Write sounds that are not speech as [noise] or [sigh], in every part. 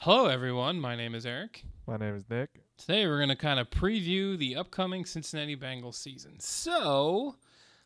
Hello, everyone. My name is Eric. My name is Nick. Today, we're going to kind of preview the upcoming Cincinnati Bengals season. So,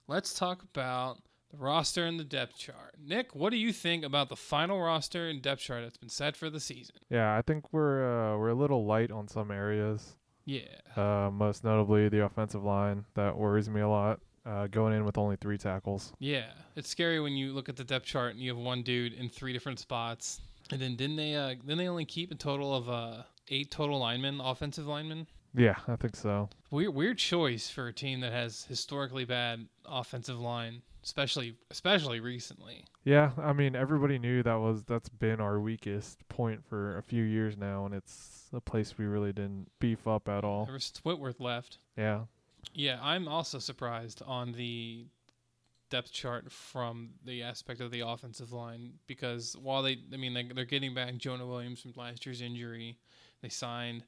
let's talk about the roster and the depth chart. Nick, what do you think about the final roster and depth chart that's been set for the season? Yeah, I think we're uh, we're a little light on some areas. Yeah. Uh, most notably the offensive line. That worries me a lot. Uh, going in with only three tackles. Yeah. It's scary when you look at the depth chart and you have one dude in three different spots. And then didn't they uh didn't they only keep a total of uh eight total linemen, offensive linemen? Yeah, I think so. Weird weird choice for a team that has historically bad offensive line, especially especially recently. Yeah, I mean everybody knew that was that's been our weakest point for a few years now, and it's a place we really didn't beef up at all. There was Whitworth left. Yeah, Yeah, I'm also surprised on the depth chart from the aspect of the offensive line because while they, I mean, they, they're getting back Jonah Williams from last year's injury, they signed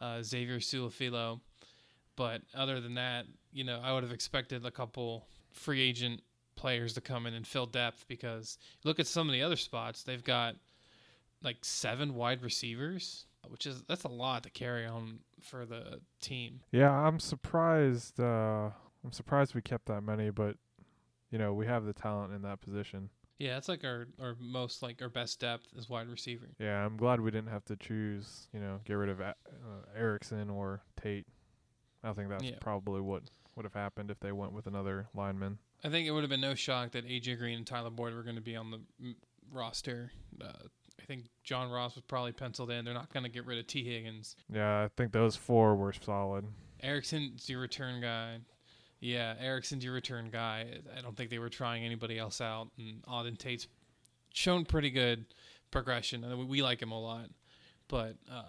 uh, Xavier Su'a-Filo, but other than that, you know, I would have expected a couple free agent players to come in and fill depth because look at some of the other spots they've got like seven wide receivers which is that's a lot to carry on for the team yeah. I'm surprised. Uh, I'm surprised we kept that many, but you know we have the talent in that position. Yeah, that's like our, our most like our best depth is wide receiver. Yeah, I'm glad we didn't have to choose. You know, get rid of uh, Erickson or Tate. I think that's Yeah. probably what would have happened if they went with another lineman. I think it would have been no shock that AJ Green and Tyler Boyd were going to be on the mm, roster. Uh, I think John Ross was probably penciled in. They're not going to get rid of Tee Higgins. Yeah, I think those four were solid. Erickson's your return guy. Yeah, Erickson's your return guy. I don't think they were trying anybody else out. And Auden Tate's shown pretty good progression. I mean, we like him a lot, but uh,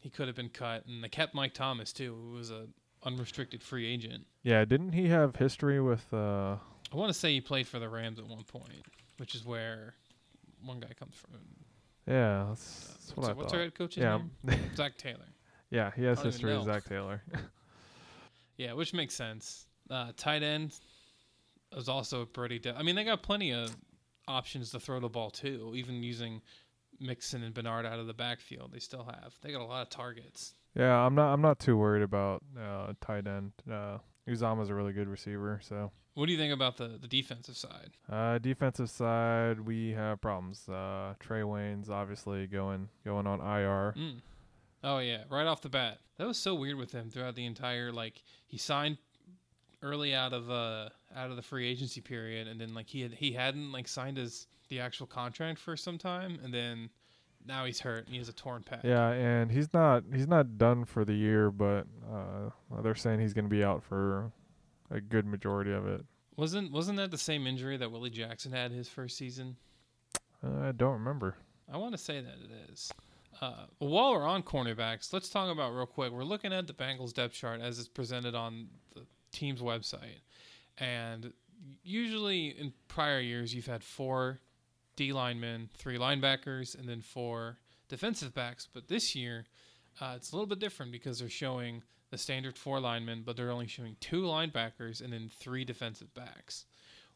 he could have been cut. And they kept Mike Thomas too, who was a unrestricted free agent. Yeah, didn't he have history with? uh I want to say he played for the Rams at one point, which is where one guy comes from. Yeah, that's, that's what what's I what's thought. our head coach's yeah, name? [laughs] Zac Taylor. yeah, he has I don't even history with. Zac Taylor. [laughs] Yeah, which makes sense. Uh, tight end is also pretty. De- I mean, they got plenty of options to throw the ball too. Even using Mixon and Bernard out of the backfield, they still have. They got a lot of targets. yeah, I'm not. I'm not too worried about uh tight end. Uh Uzomah's a really good receiver. So, What do you think about the the defensive side? uh defensive side, we have problems. Uh Trae Waynes obviously going going on IR. Mm. Oh yeah, right off the bat, that was so weird with him throughout the entire like he signed early out of uh out of the free agency period, and then like he had he hadn't like signed his the actual contract for some time, and then now he's hurt and he has a torn pec. Yeah, and he's not he's not done for the year, but uh they're saying he's going to be out for a good majority of it. Wasn't wasn't that the same injury that Willie Jackson had his first season? Uh, I don't remember. I want to say that it is. Uh, while we're on cornerbacks, let's talk about real quick. We're looking at the Bengals depth chart as it's presented on the team's website, and usually in prior years you've had four D linemen, three linebackers, and then four defensive backs. But this year, uh, it's a little bit different because they're showing the standard four linemen, but they're only showing two linebackers and then three defensive backs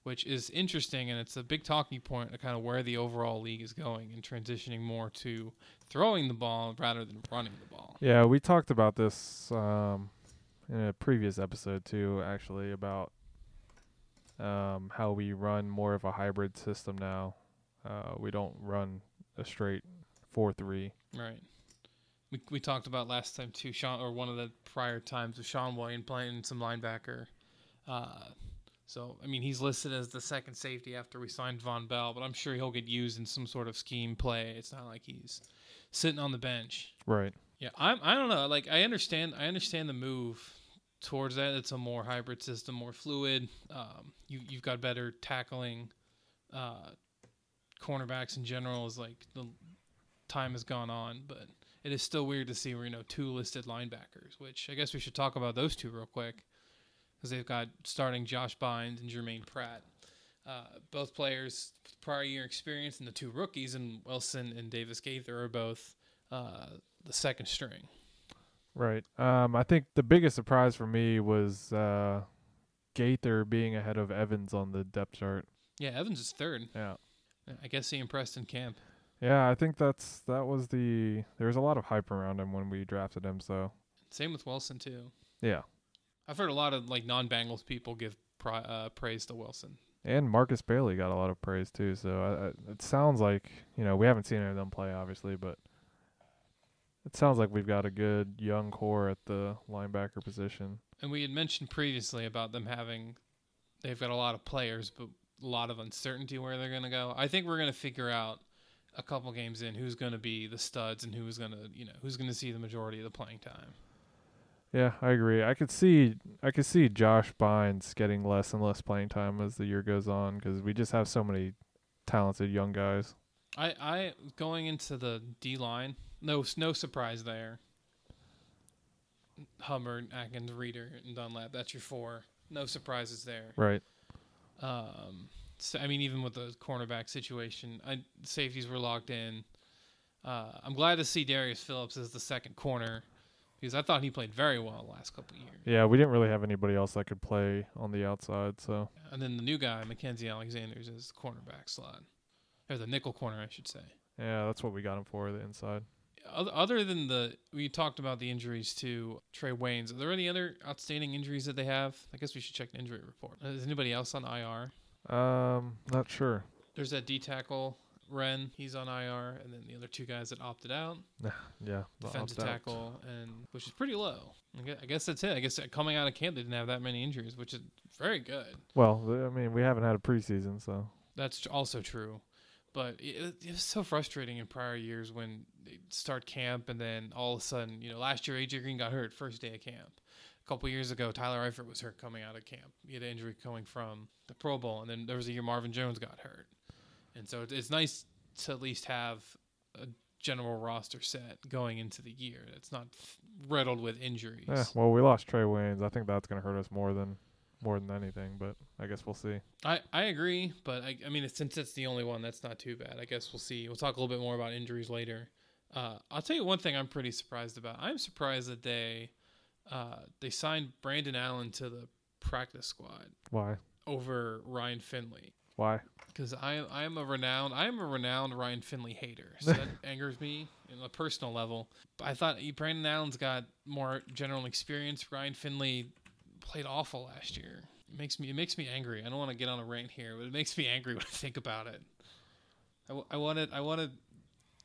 which is interesting and it's a big talking point of kind of where the overall league is going and transitioning more to throwing the ball rather than running the ball. Yeah, we talked about this um, in a previous episode too, actually, about um, how we run more of a hybrid system now. Uh, we don't run a straight four three. Right. We we talked about last time too, Sean, or one of the prior times with Sean William playing some linebacker. Uh, so I mean, he's listed as the second safety after we signed Vonn Bell, but I'm sure he'll get used in some sort of scheme play. It's not like he's sitting on the bench. Right. Yeah, I'm. I don't know. Like, I understand. I understand the move towards that. It's a more hybrid system, more fluid. Um, you you've got better tackling. Uh, cornerbacks in general is like the time has gone on, but it is still weird to see you know two listed linebackers. Which I guess we should talk about those two real quick because they've got starting Josh Bynes and Germaine Pratt. Uh, both players prior year experience, and the two rookies, and Wilson and Davis Gaither are both uh, the second string. Right. Um, I think the biggest surprise for me was uh, Gaither being ahead of Evans on the depth chart. Yeah, Evans is third. Yeah. I guess he impressed in camp. Yeah, I think that's that was the there was a lot of hype around him when we drafted him. So Same with Wilson too. yeah, I've heard a lot of like non-Bengals people give pri- uh, praise to Wilson. and Markus Bailey got a lot of praise too. So I, I, it sounds like you know we haven't seen any of them play obviously, but it sounds like we've got a good young core at the linebacker position. And we had mentioned previously about them having, they've got a lot of players, but a lot of uncertainty where they're going to go. I think we're going to figure out a couple games in who's going to be the studs and who's going to, you know, who's going to see the majority of the playing time. Yeah, I agree. I could see I could see Josh Bynes getting less and less playing time as the year goes on because we just have so many talented young guys. I, I going into the D line, no, no surprise there. Hubbard, Atkins, Reader, and Dunlap. That's your four. No surprises there. Right. Um, so, I mean, even with the cornerback situation, I, safeties were locked in. Uh, I'm glad to see Darius Phillips as the second corner because I thought he played very well the last couple of years. Yeah, we didn't really have anybody else that could play on the outside, so And then the new guy, Mackensie Alexander's, is the cornerback slot, or the nickel corner, I should say. yeah, that's what we got him for the inside. Other, than the, we talked about the injuries to Trae Waynes. Are there any other outstanding injuries that they have? I guess we should check the injury report. Is anybody else on IR? Um, not sure. There's that D tackle Wren. He's on IR, and then the other two guys that opted out. [laughs] Yeah, defensive tackle, and which is pretty low. I guess, I guess that's it. I guess coming out of camp, they didn't have that many injuries, which is very good. Well, I mean, we haven't had a preseason, so That's also true. But it, it was so frustrating in prior years when they start camp and then all of a sudden, you know, last year AJ Green got hurt first day of camp. A couple years ago, Tyler Eifert was hurt coming out of camp. He had an injury coming from the Pro Bowl, and then there was a year Marvin Jones got hurt. And so it- it's nice to at least have a general roster set going into the year. It's not riddled with injuries. yeah. Well, we lost Trae Waynes. I think that's gonna hurt us more than more than anything, but I guess we'll see. I, I agree, but I, I mean, since it's the only one, that's not too bad. I guess we'll see. We'll talk a little bit more about injuries later. Uh, I'll tell you one thing I'm pretty surprised about. I'm surprised that they uh, they signed Brandon Allen to the practice squad Why? over Ryan Finley Why? because I I am a renowned I am a renowned Ryan Finley hater. So that [laughs] angers me in a personal level. But I thought Brandon Allen's got more general experience. Ryan Finley played awful last year. It makes me it makes me angry. I don't want to get on a rant here, but it makes me [laughs] angry when I think about it. I wanted I wanted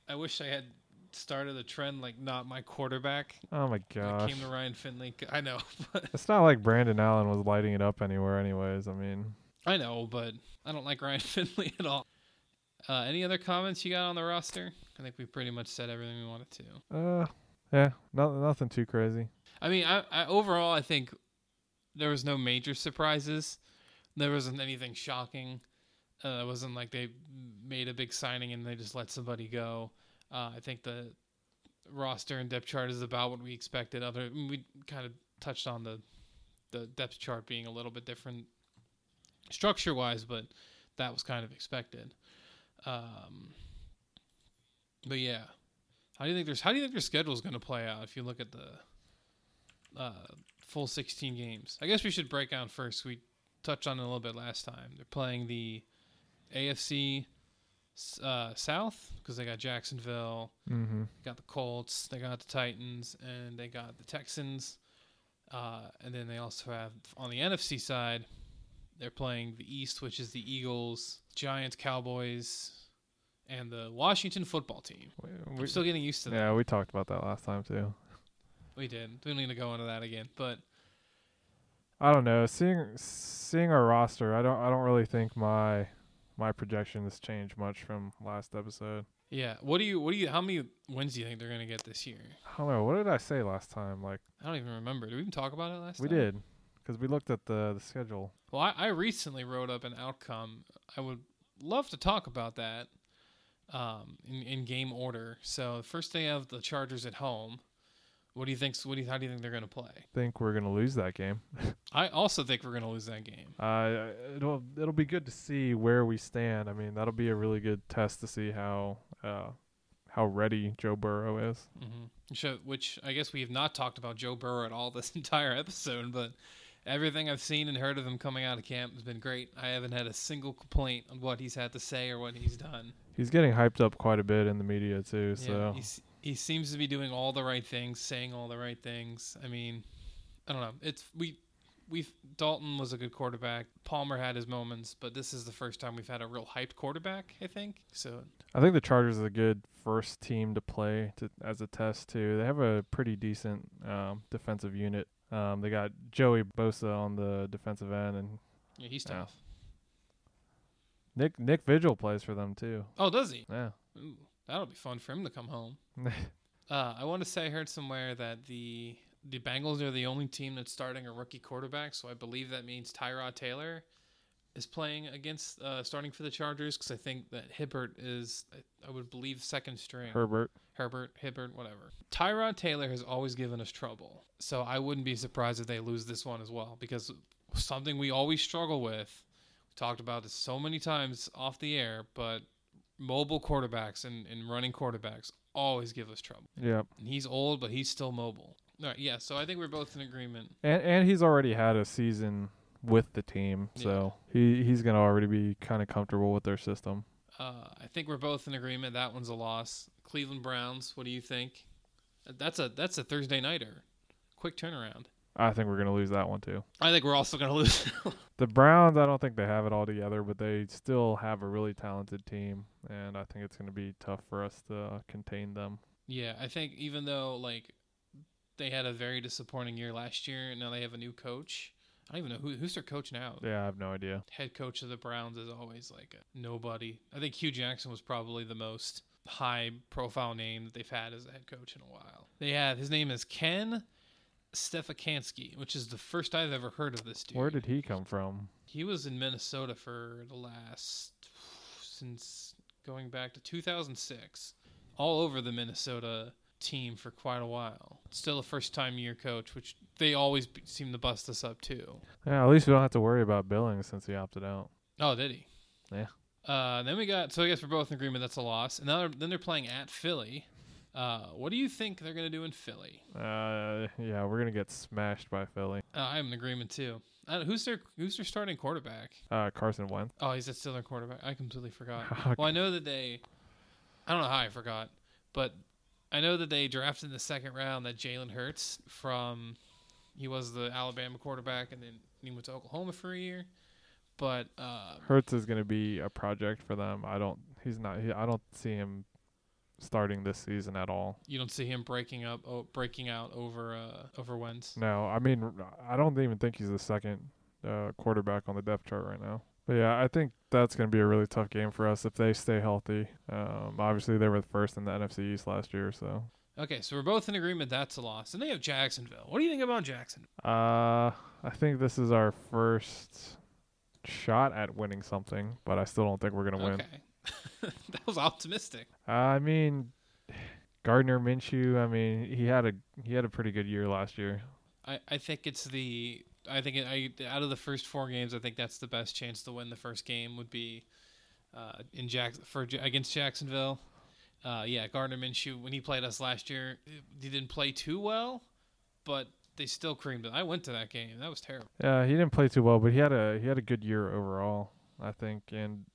I wish I had started a trend like not my quarterback. Oh my god! came to Ryan Finley. I know, [laughs] but It's not like Brandon Allen was lighting it up anywhere, anyways. I mean, I know, but I don't like [laughs] Ryan Finley at all. Uh, any other comments you got on the roster? I think we pretty much said everything we wanted to. uh, yeah, no, nothing too crazy. I mean, I, I overall I think there was no major surprises. There wasn't anything shocking. Uh, it wasn't like they made a big signing and they just let somebody go. Uh, I think the roster and depth chart is about what we expected. Other we kind of touched on the the depth chart being a little bit different structure wise, but that was kind of expected. Um, but yeah, how do you think there's how do you think their schedule is going to play out if you look at the uh, full 16 games? I guess we should break down first. We touched on it a little bit last time. They're playing the AFC uh, South because they got Jacksonville, Mm-hmm. got the Colts, they got the Titans, and they got the Texans. Uh, and then they also have on the NFC side, they're playing the East, which is the Eagles, Giants, Cowboys, and the Washington football team. We, I'm still getting used to that. yeah, we talked about that last time too. We did. We don't need to go into that again. But I don't know. Seeing seeing our roster, I don't I don't really think my my projection has changed much from last episode. yeah, what do you? What do you? How many wins do you think they're gonna get this year? I don't know. What did I say last time? Like I don't even remember. Did we even talk about it last we time? did, because we looked at the the schedule. Well, I, I recently wrote up an outcome. I would love to talk about that um, in, in game order. So first they have the Chargers at home. What do you think? What do you, how do you think they're going to play? [laughs] I think we're gonna lose that game. I also think we're going to lose that game. Uh, it'll it'll be good to see where we stand. I mean, that'll be a really good test to see how uh how ready Joe Burrow is. Mm-hmm. Which I guess we have not talked about Joe Burrow at all [laughs] this entire episode, but Everything I've seen and heard of him coming out of camp has been great. I haven't had a single complaint on what he's had to say or what he's done. He's getting hyped up quite a bit in the media too. Yeah, So he's, he seems to be doing all the right things, saying all the right things. I mean, I don't know. It's we we Dalton was a good quarterback. Palmer had his moments, but this is the first time we've had a real hyped quarterback. I think so. I think the Chargers are a good first team to play to, as a test too. They have a pretty decent um, defensive unit. Um, they got Joey Bosa on the defensive end, and Yeah, he's tough. Nick Nick Vigil plays for them too. Oh, does he? Yeah. Ooh, that'll be fun for him to come home. [laughs] Uh, I want to say I heard somewhere that the the Bengals are the only team that's starting a rookie quarterback, so I believe that means Tyrod Taylor is playing against uh, starting for the Chargers because I think that Hibbert is I, I would believe second string. Herbert. Herbert, Hibbert, whatever. Tyrod Taylor has always given us trouble, so I wouldn't be surprised if they lose this one as well because something we always struggle with. We talked about this so many times off the air, but mobile quarterbacks and, and running quarterbacks always give us trouble. Yeah. And he's old, but he's still mobile. All right, yeah. So I think we're both in agreement. And and he's already had a season with the team, so he he's gonna already be kind of comfortable with their system. Uh, I think we're both in agreement. That one's a loss. Cleveland Browns. What do you think? That's a that's a Thursday nighter. Quick turnaround. I think we're gonna lose that one too. I think we're also gonna lose. The Browns, I don't think they have it all together, but they still have a really talented team, and I think it's gonna be tough for us to uh, contain them. yeah, I think even though like they had a very disappointing year last year, and now they have a new coach. I don't even know who who's their coach now. Yeah, I have no idea. head coach of the Browns is always like a nobody. I think Hue Jackson was probably the most high profile name that they've had as a head coach in a while. They have his name is Ken Stefanski, which is the first I've ever heard of this dude. Where did he come from? he was in Minnesota for the last since going back to 2006, all over the Minnesota team for quite a while. Still a first time year coach, which they always seem to bust us up too. Yeah, at least we don't have to worry about Billings since he opted out. Oh, did he? Yeah. Uh, then we got. So I guess we're both in agreement that's a loss. And now they're, then they're playing at Philly. Uh, what do you think they're gonna do in Philly? Uh, yeah, we're gonna get smashed by Philly. Uh, I'm in agreement too. Uh, who's their Who's their starting quarterback? Uh, Carson Wentz. Oh, he's still their quarterback. I completely forgot. [laughs] Well, I know that they. I don't know how I forgot, but I know that they drafted in the second round that Jalen Hurts from. He was the Alabama quarterback, and then he went to Oklahoma for a year. But uh, Hurts is gonna be a project for them. I don't. He's not. He, I don't see him starting this season at all. you don't see him breaking up, oh, breaking out over uh, over Wentz. No, I mean, I don't even think he's the second uh, quarterback on the depth chart right now. But yeah, I think that's going to be a really tough game for us if they stay healthy. Um, obviously, they were the first in the NFC East last year, so Okay, so we're both in agreement that's a loss. And they have Jacksonville. What do you think about Jacksonville? uh, I think this is our first shot at winning something, but I still don't think we're going to win. [laughs] That was optimistic. I mean, Gardner Minshew. I mean, he had a he had a pretty good year last year. I, I think it's the I think it, I out of the first four games, I think that's the best chance to win the first game would be uh, in Jack for against Jacksonville. Uh, yeah, Gardner Minshew when he played us last year, he didn't play too well, but they still creamed it. I went to that game. That was terrible. Yeah, he didn't play too well, but he had a he had a good year overall, I think, and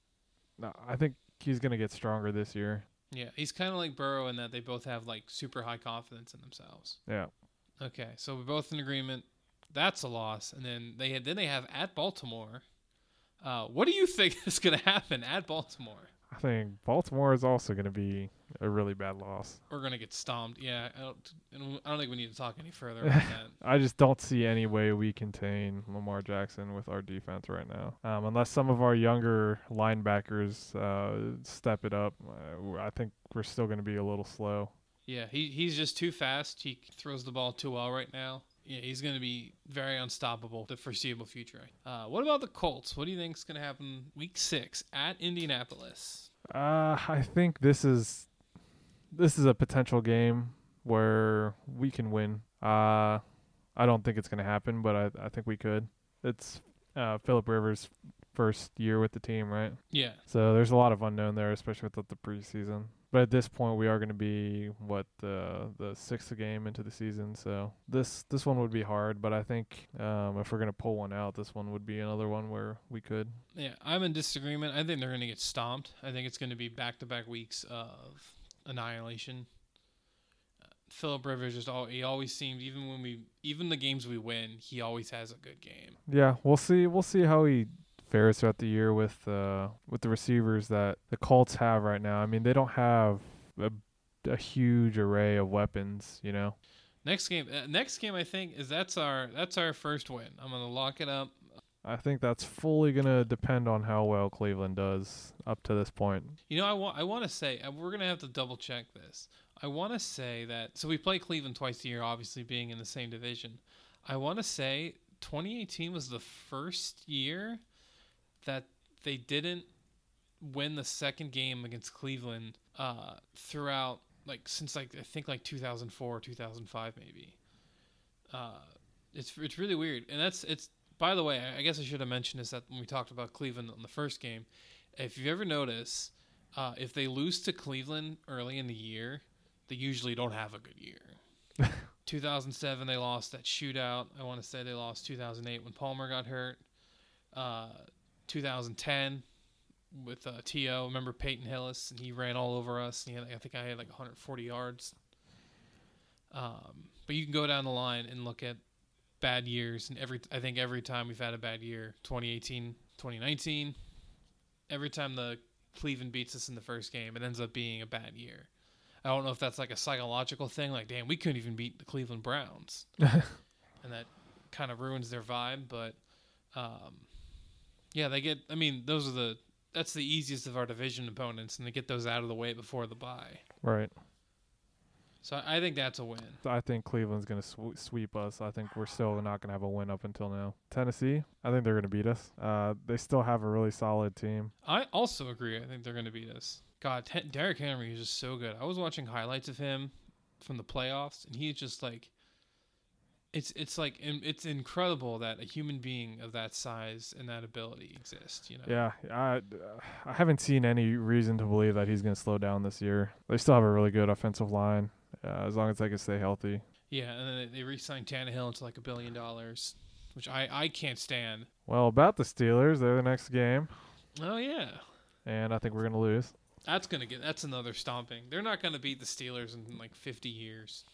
uh, I think he's gonna get stronger this year. Yeah, he's kind of like Burrow in that they both have like super high confidence in themselves. Yeah, Okay, so we're both in agreement. That's a loss, and then they had, then they have at Baltimore. Uh, what do you think [laughs] is going to happen at Baltimore? I think Baltimore is also gonna be a really bad loss. We're going to get stomped. Yeah, I don't, I don't- I don't think we need to talk any further [laughs] about that. I just don't see any way we contain Lamar Jackson with our defense right now, um, unless some of our younger linebackers uh, step it up. Uh, I think we're still gonna be a little slow. Yeah, he he's just too fast. He throws the ball too well right now. Yeah, he's going to be very unstoppable the foreseeable future. Uh, what about the Colts? What do you think is going to happen week six at Indianapolis? Uh, I think this is this is a potential game where we can win. Uh, I don't think it's gonna happen, but I I think we could. It's uh, Philip Rivers' first year with the team, right? Yeah, So there's a lot of unknown there, especially with the, the preseason. But at this point, we are going to be what the the sixth game into the season, so this this one would be hard. But I think um, if we're going to pull one out, this one would be another one where we could. Yeah, I'm in disagreement. I think they're going to get stomped. I think it's going to be back to back weeks of annihilation. Uh, Philip Rivers just all he always seems even when we even the games we win, he always has a good game. Yeah, we'll see. We'll see how he fares throughout the year with uh with the receivers that the Colts have right now. I mean, they don't have a, a huge array of weapons, you know. Next game, uh, next game, I think is that's our that's our first win. I'm gonna lock it up. I think that's fully gonna depend on how well Cleveland does up to this point. You know, I want I want to say uh, we're gonna have to double check this. I want to say that so we play Cleveland twice a year, obviously being in the same division. I want to say 2018 was the first year that they didn't win the second game against Cleveland uh, throughout like since like I think like 2004 or 2005 maybe. Uh, it's it's really weird, and that's it's. By the way, I guess I should have mentioned this that when we talked about Cleveland in the first game. If you ever notice, uh, if they lose to Cleveland early in the year, they usually don't have a good year. [laughs] 2007 they lost that shootout. I want to say they lost 2008 when Palmer got hurt. Uh, 2010 with uh, T.O. Remember Peyton Hillis and he ran all over us. And he had, I think I had like 140 yards. Um, but you can go down the line and look at bad years, and every I think every time we've had a bad year, 2018, 2019, every time the Cleveland beats us in the first game, it ends up being a bad year. I don't know if that's like a psychological thing, like damn, we couldn't even beat the Cleveland Browns, [laughs] and that kind of ruins their vibe. But um, yeah, they get. I mean, those are the that's the easiest of our division opponents, and they get those out of the way before the bye. Right. So I think that's a win. I think Cleveland's going to sw- sweep us. I think we're still not going to have a win up until now. Tennessee, I think they're going to beat us. Uh, they still have a really solid team. I also agree. I think they're going to beat us. God, T- Derrick Henry is just so good. I was watching highlights of him from the playoffs, and he's just like, it's it's like it's incredible that a human being of that size and that ability exists. You know. Yeah, I I haven't seen any reason to believe that he's going to slow down this year. They still have a really good offensive line uh, as long as they can stay healthy. Yeah, and then they, they re-signed Tannehill into like a billion dollars, which I I can't stand. Well, about the Steelers, they're the next game. Oh yeah. And I think we're gonna lose. That's gonna get that's another stomping. They're not gonna beat the Steelers in like 50 years.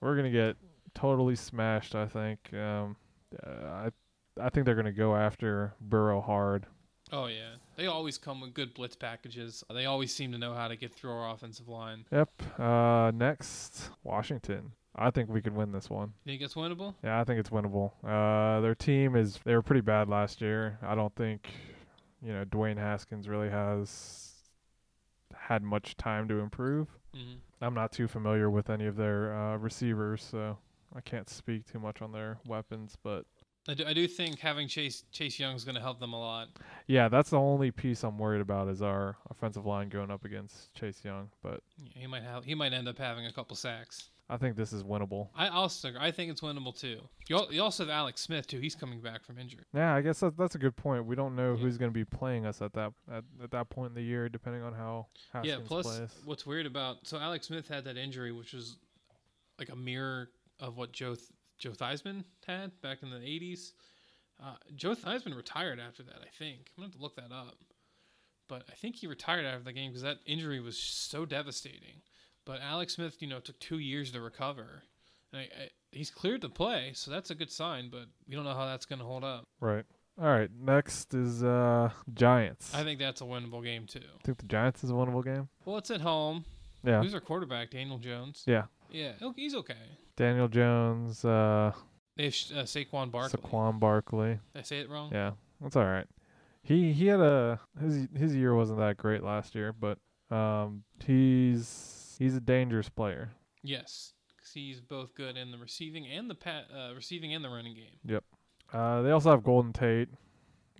We're gonna get totally smashed. I think. Um, I I think they're gonna go after Burrow hard. Oh yeah, they always come with good blitz packages. They always seem to know how to get through our offensive line. Yep. Uh, next, Washington. I think we could win this one. You think it's winnable? Yeah, I think it's winnable. Uh, their team is they were pretty bad last year. I don't think, you know, Dwayne Haskins really has had much time to improve. Mm-hmm. I'm not too familiar with any of their uh, receivers, so I can't speak too much on their weapons. But I do, I do think having Chase Chase Young is going to help them a lot. yeah, that's the only piece I'm worried about is our offensive line going up against Chase Young. But Yeah, he might have he might end up having a couple sacks. I think this is winnable. I also I think it's winnable too. You, al- you also have Alex Smith too. He's coming back from injury. Yeah, I guess that, that's a good point. We don't know Yeah. who's going to be playing us at that at, at that point in the year, depending on how Haskins yeah. Plus, plays. what's weird about so Alex Smith had that injury, which was like a mirror of what Joe Th- Joe Theismann had back in the '80s. Uh, Joe Theismann retired after that. I think I'm gonna have to look that up, but I think he retired after the game because that injury was so devastating. But Alex Smith, you know, took two years to recover. And I, I, he's cleared to play, so that's a good sign. But we don't know how that's gonna hold up. Right. All right. Next is uh Giants. I think that's a winnable game too. think the Giants is a winnable game. Well, it's at home. Yeah. Who's our quarterback? Daniel Jones. Yeah. Yeah, he'll- he's okay. Daniel Jones, uh, They have uh, Saquon Barkley. Saquon Barkley. Did I say it wrong? Yeah, that's all right. He he had a his his year wasn't that great last year, but um he's he's a dangerous player. Yes, 'cause he's both good in the receiving and the pat, uh, receiving and the running game. Yep. Uh, they also have Golden Tate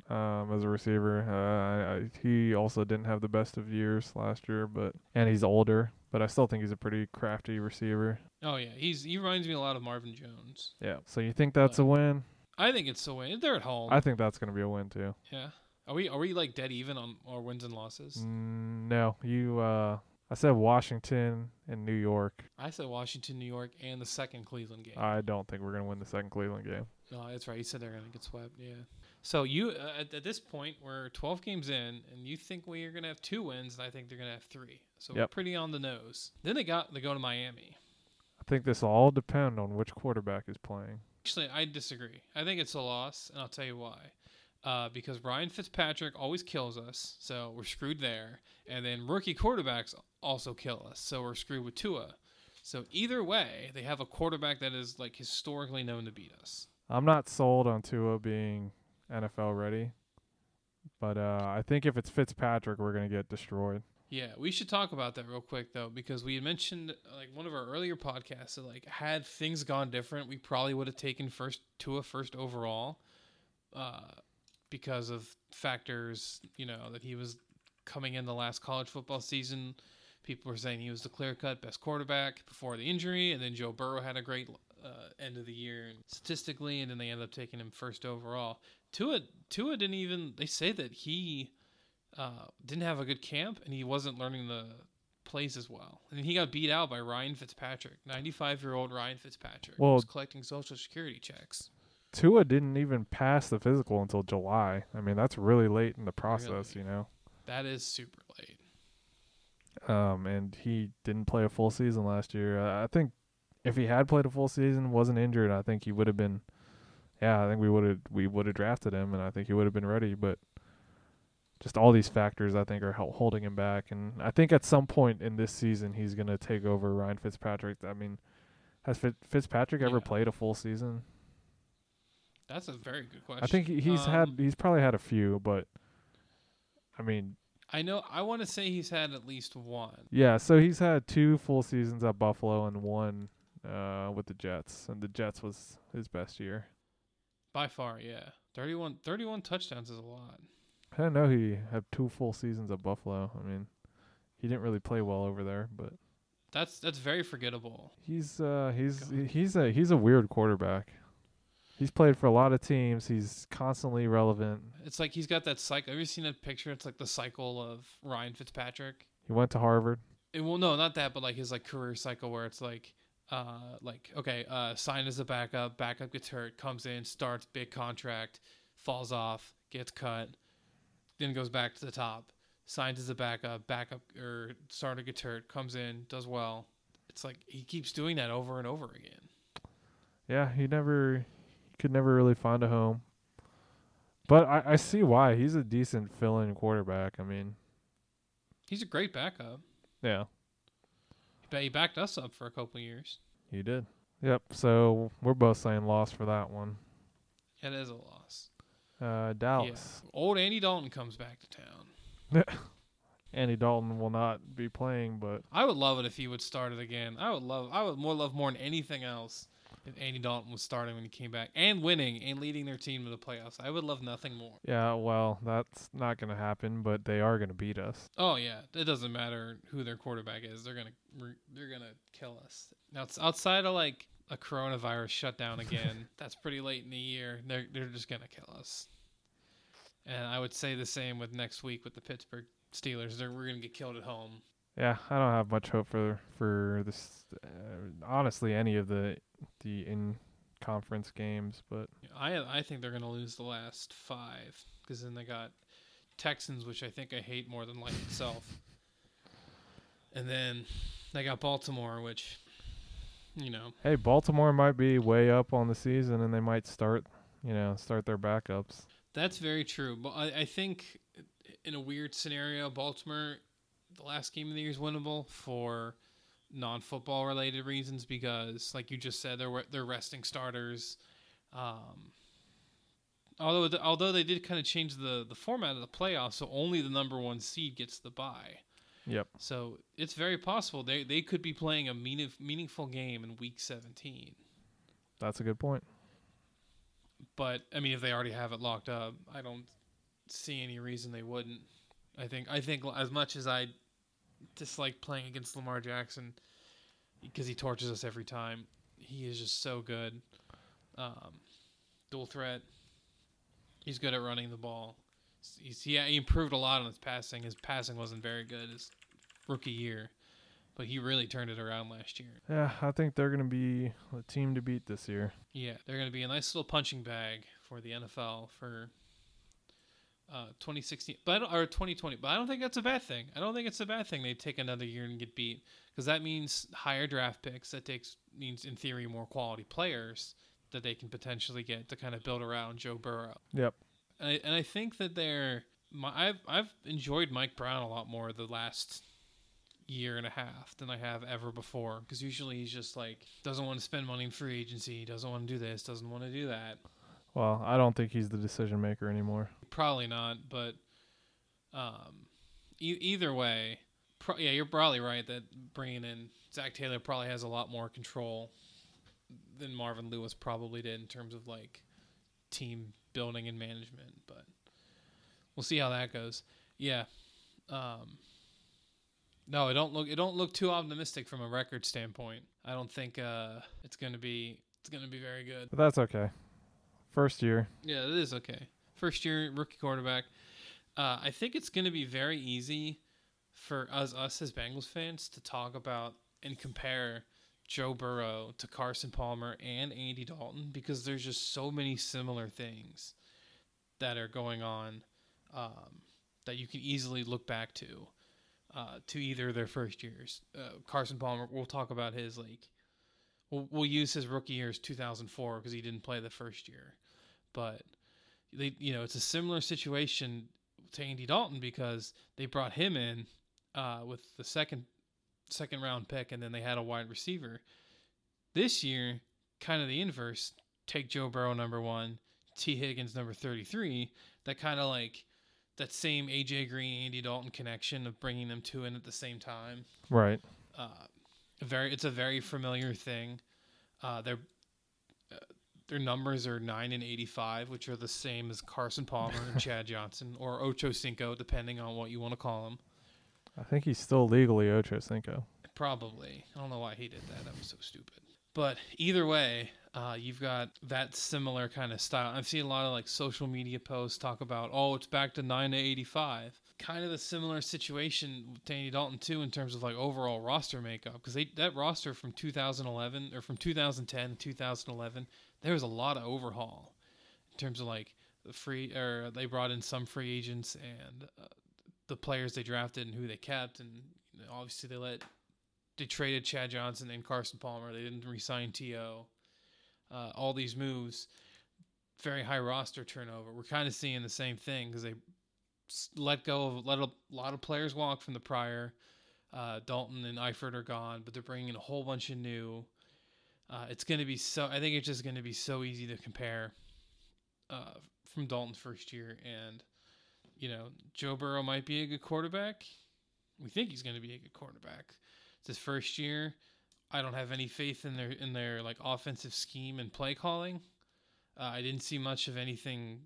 um, as a receiver. Uh, I, I, he also didn't have the best of years last year, but and he's older, but I still think he's a pretty crafty receiver. Oh yeah, he's he reminds me a lot of Marvin Jones. Yeah. So you think that's a win? I think it's a win. They're at home. I think that's gonna be a win too. yeah. Are we are we like dead even on our wins and losses? Mm, no, you. Uh, I said Washington and New York. I said Washington, New York, and the second Cleveland game. I don't think we're gonna win the second Cleveland game. No, that's right. You said they're going to get swept. Yeah. So you uh, at, at this point we're 12 games in, and you think we are going to have two wins, and I think they're going to have three. So Yep. pretty on the nose. Then they got they go to Miami. I think this will all depend on which quarterback is playing. Actually, I disagree. I think it's a loss, and I'll tell you why. Uh, because Ryan Fitzpatrick always kills us, so we're screwed there. And then rookie quarterbacks also kill us, so we're screwed with Tua. So either way, they have a quarterback that is like historically known to beat us. I'm not sold on Tua being NFL ready, but uh, I think if it's Fitzpatrick, we're gonna get destroyed. Yeah, we should talk about that real quick though, because we had mentioned like one of our earlier podcasts that like had things gone different, we probably would have taken first Tua first overall, uh, because of factors you know that he was coming in the last college football season. People were saying he was the clear cut best quarterback before the injury, and then Joe Burrow had a great uh, end of the year statistically, and then they ended up taking him first overall. Tua Tua didn't even. They say that he uh, didn't have a good camp and he wasn't learning the plays as well. And he got beat out by Ryan Fitzpatrick, 95 year old Ryan Fitzpatrick. who Well- was collecting social security checks. Tua didn't even pass the physical until July. I mean, that's really late in the process, Really? you know. That is super late. Um, and he didn't play a full season last year. I think if he had played a full season, wasn't injured, I think he would have been. Yeah, I think we would have we would have drafted him, and I think he would have been ready. But just all these factors, I think, are holding him back. And I think at some point in this season, he's gonna take over Ryan Fitzpatrick. I mean, has Fitz- Fitzpatrick ever Yeah. played a full season? That's a very good question. I think he- he's had Um, he's probably had a few, but I mean, I know. I want to say he's had at least one. Yeah, so he's had two full seasons at Buffalo and one uh, with the Jets, and the Jets was his best year. By far, yeah. 31, 31 touchdowns is a lot. I didn't know he had two full seasons at Buffalo. I mean, he didn't really play well over there, but That's that's very forgettable. he's uh, he's God. he's a he's a weird quarterback. He's played for a lot of teams. He's constantly relevant. It's like he's got that cycle. Have you seen that picture? It's like the cycle of Ryan Fitzpatrick. He went to Harvard. It, well, no, not that, but like his like career cycle where it's like, uh, like okay, uh, signed as a backup, backup gets hurt, comes in, starts big contract, falls off, gets cut, then goes back to the top, signs as a backup, backup or starter gets comes in, does well. It's like he keeps doing that over and over again. Yeah, he never he could never really find a home. But I, I see why. He's a decent fill in quarterback. I mean, He's a great backup. yeah. But he backed us up for a couple of years. You did. Yep. So we're both saying loss for that one. It is a loss. Uh, Dallas. Yeah. Old Andy Dalton comes back to town. [laughs] Andy Dalton will not be playing, but I would love it if he would start it again. I would love. I would more love more than anything else if Andy Dalton was starting when he came back and winning and leading their team to the playoffs. I would love nothing more. yeah, well, that's not going to happen. But they are going to beat us. Oh yeah, it doesn't matter who their quarterback is. They're gonna they're gonna kill us. Now it's outside of like a coronavirus shutdown again. [laughs] that's pretty late in the year. They're they're just gonna kill us. And I would say the same with next week with the Pittsburgh Steelers. They're we're gonna get killed at home. Yeah, I don't have much hope for for this. Uh, honestly, any of the the in conference games, but I I think they're gonna lose the last five because then they got Texans, which I think I hate more than life itself, and then they got Baltimore, which you know hey, Baltimore might be way up on the season, and they might start, you know, start their backups. That's very true. But I, I think in a weird scenario, Baltimore, the last game of the year is winnable for non-football related reasons because, like you just said, they're they're resting starters. Um, although the, although they did kind of change the the format of the playoffs, so only the number one seed gets the bye. Yep. So it's very possible they they could be playing a meaning, meaningful game in week 17. That's a good point. But I mean, if they already have it locked up, I don't see any reason they wouldn't. I think I think as much as I dislike playing against Lamar Jackson because he torches us every time, he is just so good. Um, dual threat. He's good at running the ball. He's, yeah, he improved a lot on his passing. His passing wasn't very good his rookie year, but he really turned it around last year. Yeah, I think they're going to be the team to beat this year. Yeah, they're going to be a nice little punching bag for the NFL for uh, 2016, but or 2020. But I don't think that's a bad thing. I don't think it's a bad thing they take another year and get beat because that means higher draft picks. That takes means in theory more quality players that they can potentially get to kind of build around Joe Burrow. Yep. And I, and I think that they're my, I've I've enjoyed Mike Brown a lot more the last year and a half than I have ever before because usually he's just like doesn't want to spend money in free agency, doesn't want to do this, doesn't want to do that. Well, I don't think he's the decision maker anymore. Probably not, but um, e- either way, pro- yeah, you're probably right that bringing in Zac Taylor probably has a lot more control than Marvin Lewis probably did in terms of like team building and management. But we'll see how that goes. Yeah. Um, no, it don't look it don't look too optimistic from a record standpoint. I don't think uh, it's gonna be it's gonna be very good. But that's okay. First year. Yeah, it is okay. First year rookie quarterback. Uh, I think it's going to be very easy for us, us as Bengals fans, to talk about and compare Joe Burrow to Carson Palmer and Andy Dalton because there's just so many similar things that are going on um, that you can easily look back to uh, to either of their first years. Uh, Carson Palmer, we'll talk about his like. We'll, we'll use his rookie year as 2004 because he didn't play the first year, but they you know it's a similar situation to Andy Dalton because they brought him in uh, with the second second round pick and then they had a wide receiver. This year, kind of the inverse. Take Joe Burrow number one, Tee Higgins number thirty three. That kind of like that same AJ Green Andy Dalton connection of bringing them two in at the same time. Right. Uh, very it's a very familiar thing. Uh, their uh, their numbers are nine and eighty five, which are the same as Carson Palmer and [laughs] Chad Johnson or Ocho Cinco, depending on what you want to call him. I think he's still legally Ocho Cinco. Probably. I don't know why he did that. That was so stupid. But either way, uh, you've got that similar kind of style. I've seen a lot of like social media posts talk about, oh, it's back to nine to eighty-five. Kind of the similar situation with Danny Dalton too, in terms of like overall roster makeup, because that roster from 2011 or from 2010 to 2011, there was a lot of overhaul in terms of like the free or they brought in some free agents and uh, the players they drafted and who they kept, and obviously they let they traded Chad Johnson and Carson Palmer. They didn't re-sign T.O. Uh, all these moves, very high roster turnover. We're kind of seeing the same thing because they let go of let a lot of players walk from the prior. Uh, Dalton and Eifert are gone, but they're bringing in a whole bunch of new. Uh, it's going to be so. I think it's just going to be so easy to compare uh, from Dalton's first year, and you know Joe Burrow might be a good quarterback. We think he's going to be a good quarterback. It's his first year. I don't have any faith in their in their like offensive scheme and play calling. Uh, I didn't see much of anything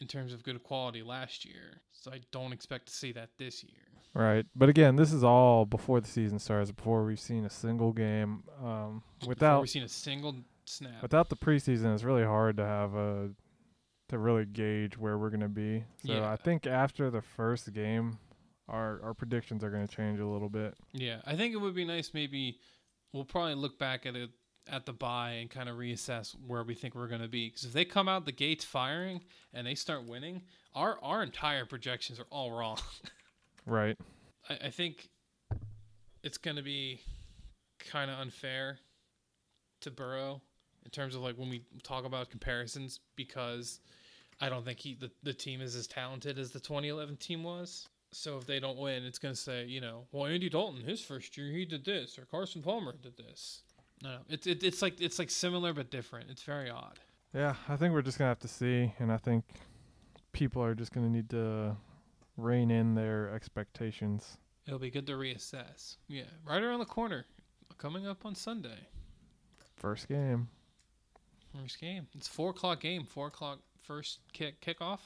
in terms of good quality last year, so I don't expect to see that this year. Right. But again, this is all before the season starts, before we've seen a single game. Um, Before without we've seen a single snap. without the preseason, it's really hard to have a to really gauge where we're gonna be. So Yeah. I think after the first game, our our predictions are gonna change a little bit. Yeah, I think it would be nice. Maybe we'll probably look back at it at the bye and kind of reassess where we think we're going to be. Because if they come out the gates firing and they start winning, our our entire projections are all wrong. [laughs] Right. I, I think it's going to be kind of unfair to Burrow in terms of like when we talk about comparisons because I don't think he the, the team is as talented as the 2011 team was. So if they don't win, it's going to say, you know, well Andy Dalton his first year he did this or Carson Palmer did this. No, no. It's it, it's like it's like similar but different. It's very odd. Yeah, I think we're just gonna have to see, and I think people are just gonna need to rein in their expectations. It'll be good to reassess. Yeah, right around the corner, coming up on Sunday. First game. First game. It's four o'clock game. Four o'clock first kick kickoff.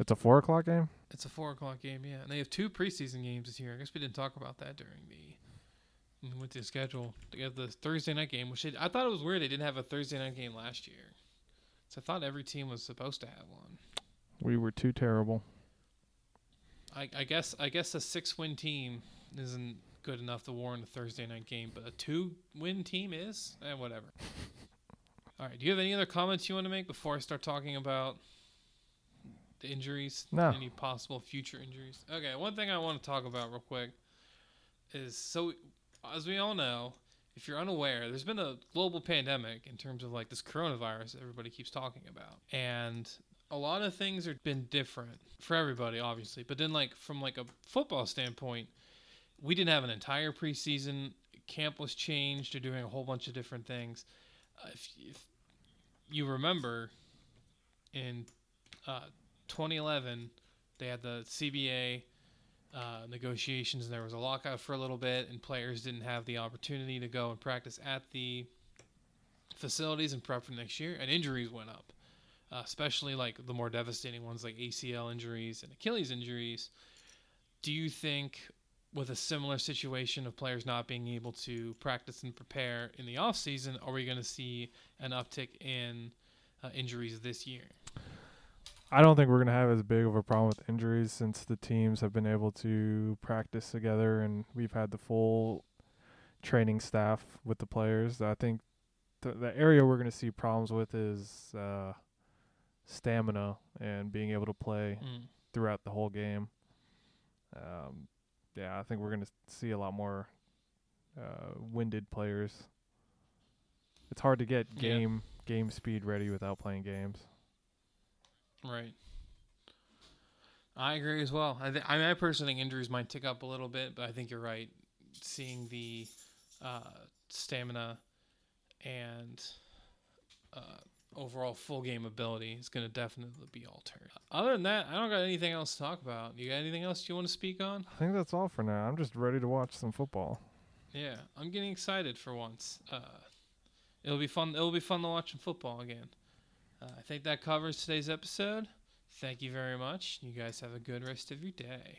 It's a four o'clock game. It's a four o'clock game. Yeah, and they have two preseason games this year. I guess we didn't talk about that during the when we went to the schedule. They have the Thursday night game, which they, I thought it was weird they didn't have a Thursday night game last year. So I thought every team was supposed to have one. We were too terrible. I, I guess I guess a six win team isn't good enough to warrant a Thursday night game, but a two win team is, and eh, whatever. [laughs] All right. Do you have any other comments you want to make before I start talking about the injuries? No. Any possible future injuries? Okay. One thing I want to talk about real quick is so, as we all know, if you're unaware, there's been a global pandemic in terms of like this coronavirus everybody keeps talking about. And a lot of things have been different for everybody, obviously. But then, like, from like a football standpoint, we didn't have an entire preseason. Camp was changed. They're doing a whole bunch of different things. Uh, if, if, you remember, in uh, 2011, they had the CBA uh, negotiations, and there was a lockout for a little bit, and players didn't have the opportunity to go and practice at the facilities and prep for next year, and injuries went up, uh, especially like the more devastating ones like ACL injuries and Achilles injuries. Do you think, with a similar situation of players not being able to practice and prepare in the off season, are we going to see an uptick in uh, injuries this year? I don't think we're going to have as big of a problem with injuries since the teams have been able to practice together and we've had the full training staff with the players. I think the, the area we're going to see problems with is uh, stamina and being able to play mm. throughout the whole game. Um, yeah, I think we're going to see a lot more uh, winded players. It's hard to get game yeah. game speed ready without playing games. Right. I agree as well. I, th- I, mean, I personally think injuries might tick up a little bit, but I think you're right. Seeing the uh, stamina and uh, overall full game ability is going to definitely be altered. Other than that, I don't got anything else to talk about. You got anything else you want to speak on? I think that's all for now. I'm just ready to watch some football. Yeah, I'm getting excited for once. Uh, it'll be fun. It'll be fun to watch some football again. Uh, I think that covers today's episode. Thank you very much. You guys have a good rest of your day.